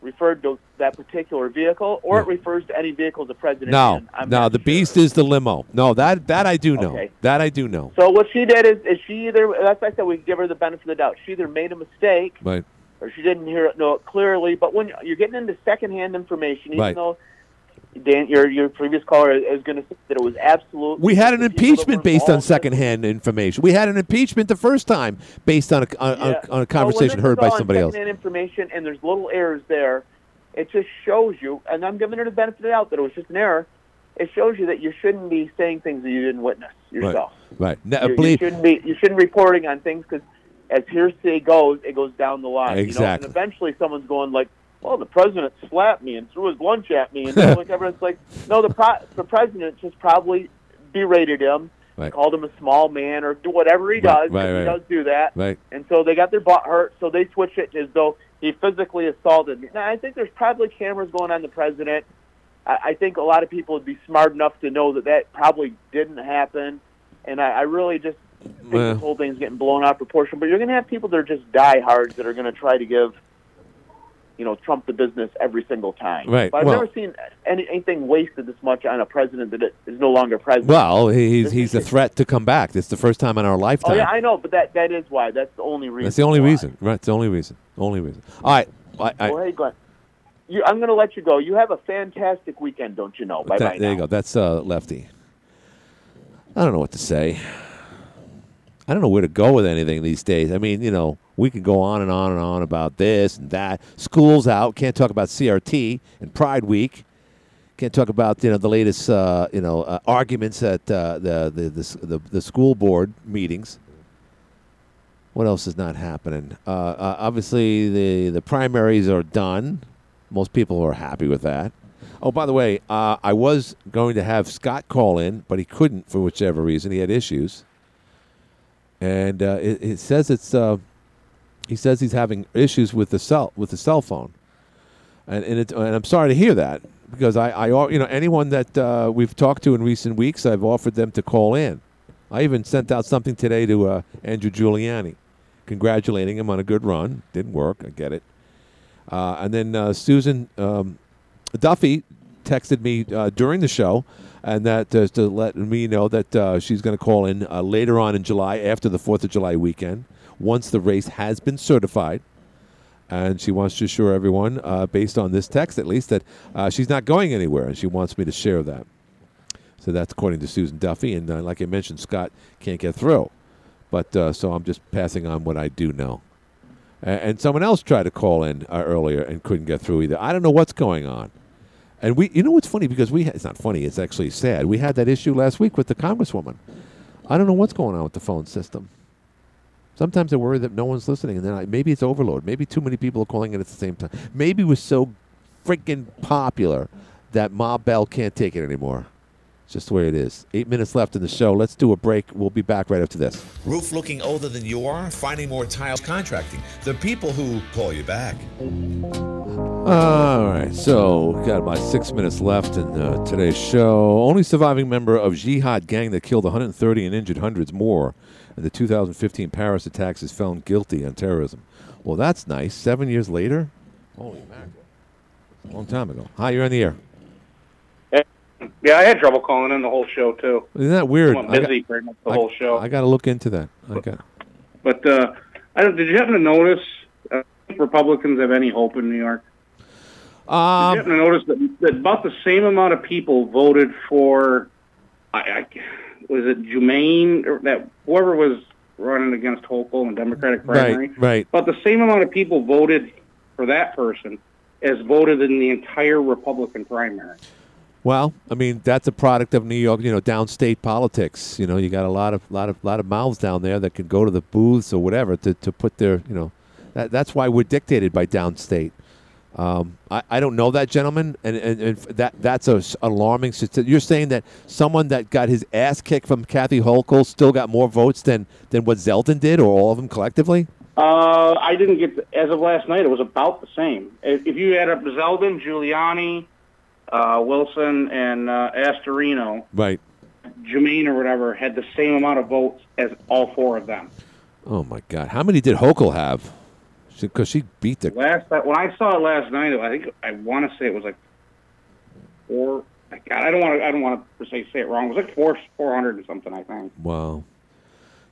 referred to that particular vehicle, or it refers to any vehicle the president. No. No, the beast is the limo. No, that that I do know. Okay. That I do know. So what she did is, is she either that's like I said we give her the benefit of the doubt. She either made a mistake Right. or she didn't hear it know it clearly. But when you're getting into secondhand information, even Right. though Dan, your your previous caller is going to say that it was absolute. We had an the people that impeachment based on secondhand information. We had an impeachment the first time based on a, on, on- Yeah. on a conversation Well, heard by somebody else. information, and there's little errors there. It just shows you, and I'm giving her the benefit of the doubt that it was just an error. It shows you that you shouldn't be saying things that you didn't witness yourself. Right. No, you, you shouldn't be you shouldn't be reporting on things because as hearsay goes, it goes down the line. You know? Exactly. And eventually, someone's going like, "Well, the president slapped me and threw his lunch at me," and like everyone's like, "No, the pro- the president just probably berated him, Right. called him a small man, or do whatever he Right, right, He does do that." Right. And so they got their butt hurt, so they switch it as though he physically assaulted me. Now, I think there's probably cameras going on the president. I, I think a lot of people would be smart enough to know that that probably didn't happen. And I, I really just think Well. this whole thing's getting blown out of proportion. But you're going to have people that are just diehards that are going to try to give, you know, Trump the business every single time. Right, But I've well- never seen any, anything wasted this much on a president that is no longer president. well, he- he's he's a threat to come back. It's the first time in our lifetime. Oh yeah, I know, but that that is why. That's the only reason. That's the only why. reason. Right. It's the only reason. Only reason. All right. I, I, well, hey, Glenn, you, I'm going to let you go. You have a fantastic weekend, don't you know? Bye That- bye. there you go. That's uh, Lefty. I don't know what to say. I don't know where to go with anything these days. I mean, you know, we can go on and on and on about this and that. School's out. Can't talk about CRT and Pride Week. Can't talk about you know the latest uh, you know uh, arguments at uh, the, the, the the the school board meetings. What else is not happening? Uh, uh, obviously, the the primaries are done. Most people are happy with that. Oh, by the way, uh, I was going to have Scott call in, but he couldn't for whichever reason. He had issues, and uh, it, it says it's. Uh, he says he's having issues with the cell with the cell phone, and and, it, and I'm sorry to hear that because I, I you know anyone that uh, we've talked to in recent weeks, I've offered them to call in. I even sent out something today to uh, Andrew Giuliani, congratulating him on a good run. Didn't work, I get it. Uh, and then uh, Susan um, Duffy texted me uh, during the show, and that uh, to let me know that she's going to call in later on in July after the Fourth of July weekend, once the race has been certified. And she wants to assure everyone, uh, based on this text at least, that uh, she's not going anywhere, and she wants me to share that. So that's according to Susan Duffy, and uh, like I mentioned, Scott can't get through. But uh, so I'm just passing on what I do know. And someone else tried to call in uh, earlier and couldn't get through either. I don't know what's going on. And we, you know, what's funny because we, ha- it's not funny. It's actually sad. We had that issue last week with the congresswoman. I don't know what's going on with the phone system. Sometimes I worry that no one's listening, and then I, maybe it's overload. Maybe too many people are calling in at the same time. Maybe we're so freaking popular that Ma Bell can't take it anymore. It's just the way it is. Eight minutes left in the show. Let's do a break. We'll be back right after this. Roof looking older than you are? Finding more tiles contracting. The people who call you back. All right, so got about six minutes left in uh, today's show. Only surviving member of Jihad gang that killed 130 and injured hundreds more in the 2015 Paris attacks is found guilty on terrorism. Well, that's nice. Seven years later? Holy mackerel. A long time ago. Hi, you're on the air. Yeah, I had trouble calling in the whole show too. Isn't that weird? I'm I got- busy pretty much the I- whole show. I got to look into that. Okay. But uh, I don't, did you happen to notice uh, Republicans have any hope in New York? Um, did you happen to notice that, that about the same amount of people voted for? I, I was it Jumaane or that whoever was running against Hochul in the Democratic primary. Right, right. About the same amount of people voted for that person as voted in the entire Republican primary. Well, I mean that's a product of New York, you know, downstate politics. You know, you got a lot of lot of lot of mouths down there that can go to the booths or whatever to, to put their, you know, that, that's why we're dictated by downstate. Um, I, I don't know that gentleman, and, and, and that that's a s- alarming. stati- You're saying that someone that got his ass kicked from Kathy Hochul still got more votes than than what Zeldin did, or all of them collectively? Uh, I didn't get as of last night. It was about the same. If if you add up Zeldin, Giuliani, uh, Wilson, and uh, Astorino, Right. Jermaine or whatever had the same amount of votes as all four of them. Oh my God! How many did Hochul have? Because she beat the. Last uh, when I saw it last night, I think I want to say it was like four. God, I don't want to. I don't want to se say it wrong. It was like four four hundred or something. I think. Wow.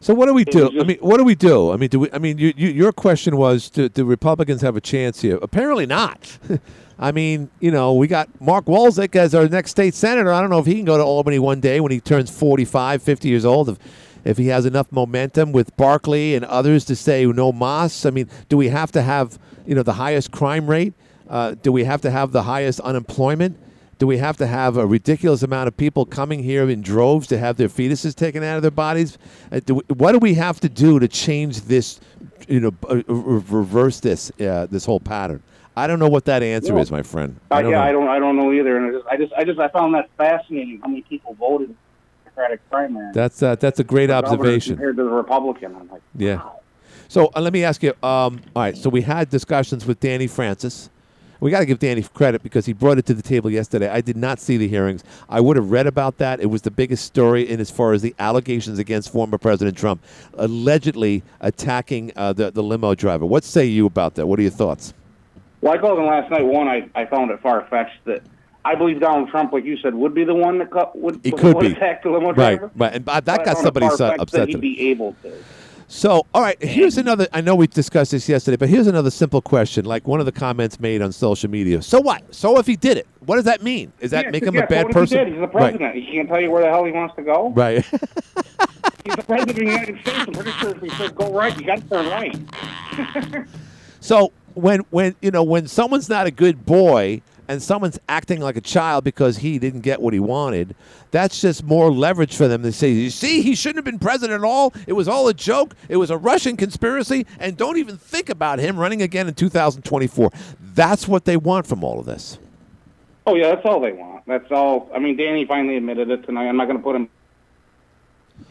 So what do we do? just- I mean, what do we do? I mean, do we? I mean, you, you, your question was, do, do Republicans have a chance here? Apparently not. I mean, you know, we got Mark Walczyk as our next state senator. I don't know if he can go to Albany one day when he turns 45, 50 years old. If, if he has enough momentum with Barclay and others to say no Moss. I mean, do we have to have you know the highest crime rate? Uh, do we have to have the highest unemployment? Do we have to have a ridiculous amount of people coming here in droves to have their fetuses taken out of their bodies? Uh, do we, what do we have to do to change this? You know, uh, reverse this uh, this whole pattern. I don't know what that answer Yeah. is, my friend. Uh, I don't yeah, know. I don't. I don't know either. And I just, I just, I just, I found that fascinating. How many people voted Democratic primary? That's uh, that's a great observation. compared to the Republican. I'm like, Yeah. So uh, let me ask you. Um, all right. So we had discussions with Danny Francis. We got to give Danny credit because he brought it to the table yesterday. I did not see the hearings. I would have read about that. It was the biggest story in as far as the allegations against former President Trump allegedly attacking uh, the the limo driver. What say you about that? What are your thoughts? Well, I called him last night. One, I, I found it far fetched that I believe Donald Trump, like you said, would be the one that cut, would, would could would be. attack the limo Right, driver. right. And uh, that But got somebody so upset he'd be able to. So, all right, here's another. I know we discussed this yesterday, but here's another simple question. Like one of the comments made on social media. So what? So if he did it, what does that mean? Does that Yeah, make him yeah, a bad what person? He did? He's the president. He can't tell you where the hell he wants to go. Right. right. He's the president of the United States. I'm pretty sure if he said go right, you got to turn right. So when when you know when someone's not a good boy and someone's acting like a child because he didn't get what he wanted, that's just more leverage for them to say, "You see, he shouldn't have been president at all. It was all a joke. It was a Russian conspiracy, and don't even think about him running again in 2024." That's what they want from all of this. Oh yeah, that's all they want. That's all. I mean, Danny finally admitted it tonight. I'm not going to put him.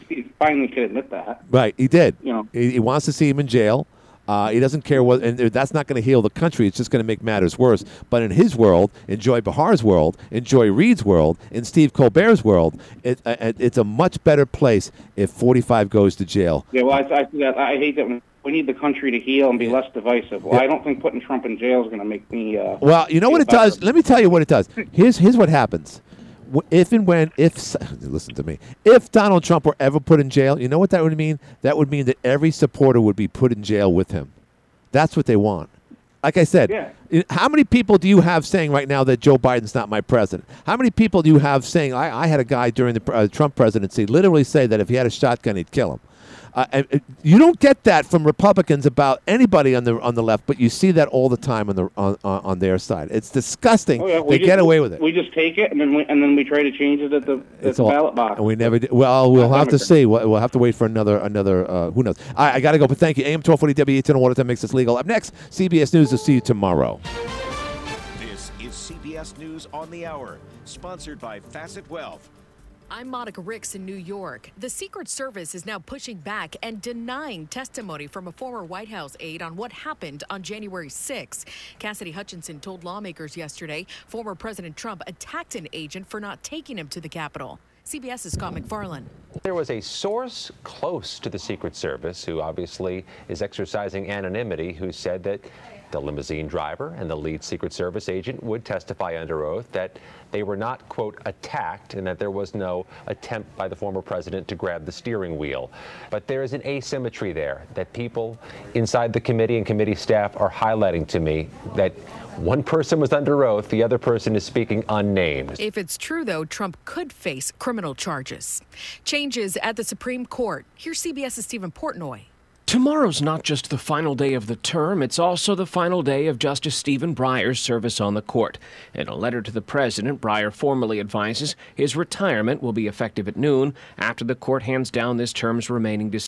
He finally could admit that. Right, he did. You know. he, he wants to see him in jail. Uh, he doesn't care what, and that's not going to heal the country. It's just going to make matters worse. But in his world, in Joy Behar's world, in Joy Reid's world, in Steve Colbert's world, it, uh, it, it's a much better place if 45 goes to jail. Yeah, well, I, I, I hate that. We need the country to heal and be less divisive. Well, Yeah. I don't think putting Trump in jail is going to make me. Uh, Well, you know what it feel does. Let me tell you what it does. Here's here's what happens. If and when if listen to me, if Donald Trump were ever put in jail, you know what that would mean? That would mean that every supporter would be put in jail with him. That's what they want. Like I said, Yeah. how many people do you have saying right now that Joe Biden's not my president? How many people do you have saying I, I had a guy during the uh, Trump presidency literally say that if he had a shotgun he'd kill him? Uh, and, uh, you don't get that from Republicans about anybody on the on the left, but you see that all the time on the on, on, on their side. It's disgusting. Oh, yeah, we they just- get away with it. We just take it and then we and then we try to change it at the, at It's the all- ballot box. And we never did. Well, we'll That's have to see. We'll, we'll have to wait for another another. Uh, who knows? I, I got to go, but thank you. AM twelve forty W eighteen water that makes us legal. Up next, CBS News. will see you tomorrow. This is CBS News on the Hour, sponsored by Facet Wealth. I'm Monica Ricks in New York. The Secret Service is now pushing back and denying testimony from a former White House aide on what happened on January 6. Cassidy Hutchinson told lawmakers yesterday former President Trump attacked an agent for not taking him to the Capitol. CBS's Scott MacFarlane. There was a source close to the Secret Service who obviously is exercising anonymity who said that the limousine driver and the lead Secret Service agent would testify under oath that they were not, quote, attacked and that there was no attempt by the former president to grab the steering wheel. But there is an asymmetry there that people inside the committee and committee staff are highlighting to me that one person was under oath, the other person is speaking unnamed. If it's true, though, Trump could face criminal charges. Changes at the Supreme Court. Here's CBS's Stephen Portnoy. Tomorrow's not just the final day of the term, it's also the final day of Justice Stephen Breyer's service on the court. In a letter to the president, Breyer formally advises his retirement will be effective at noon after the court hands down this term's remaining decision.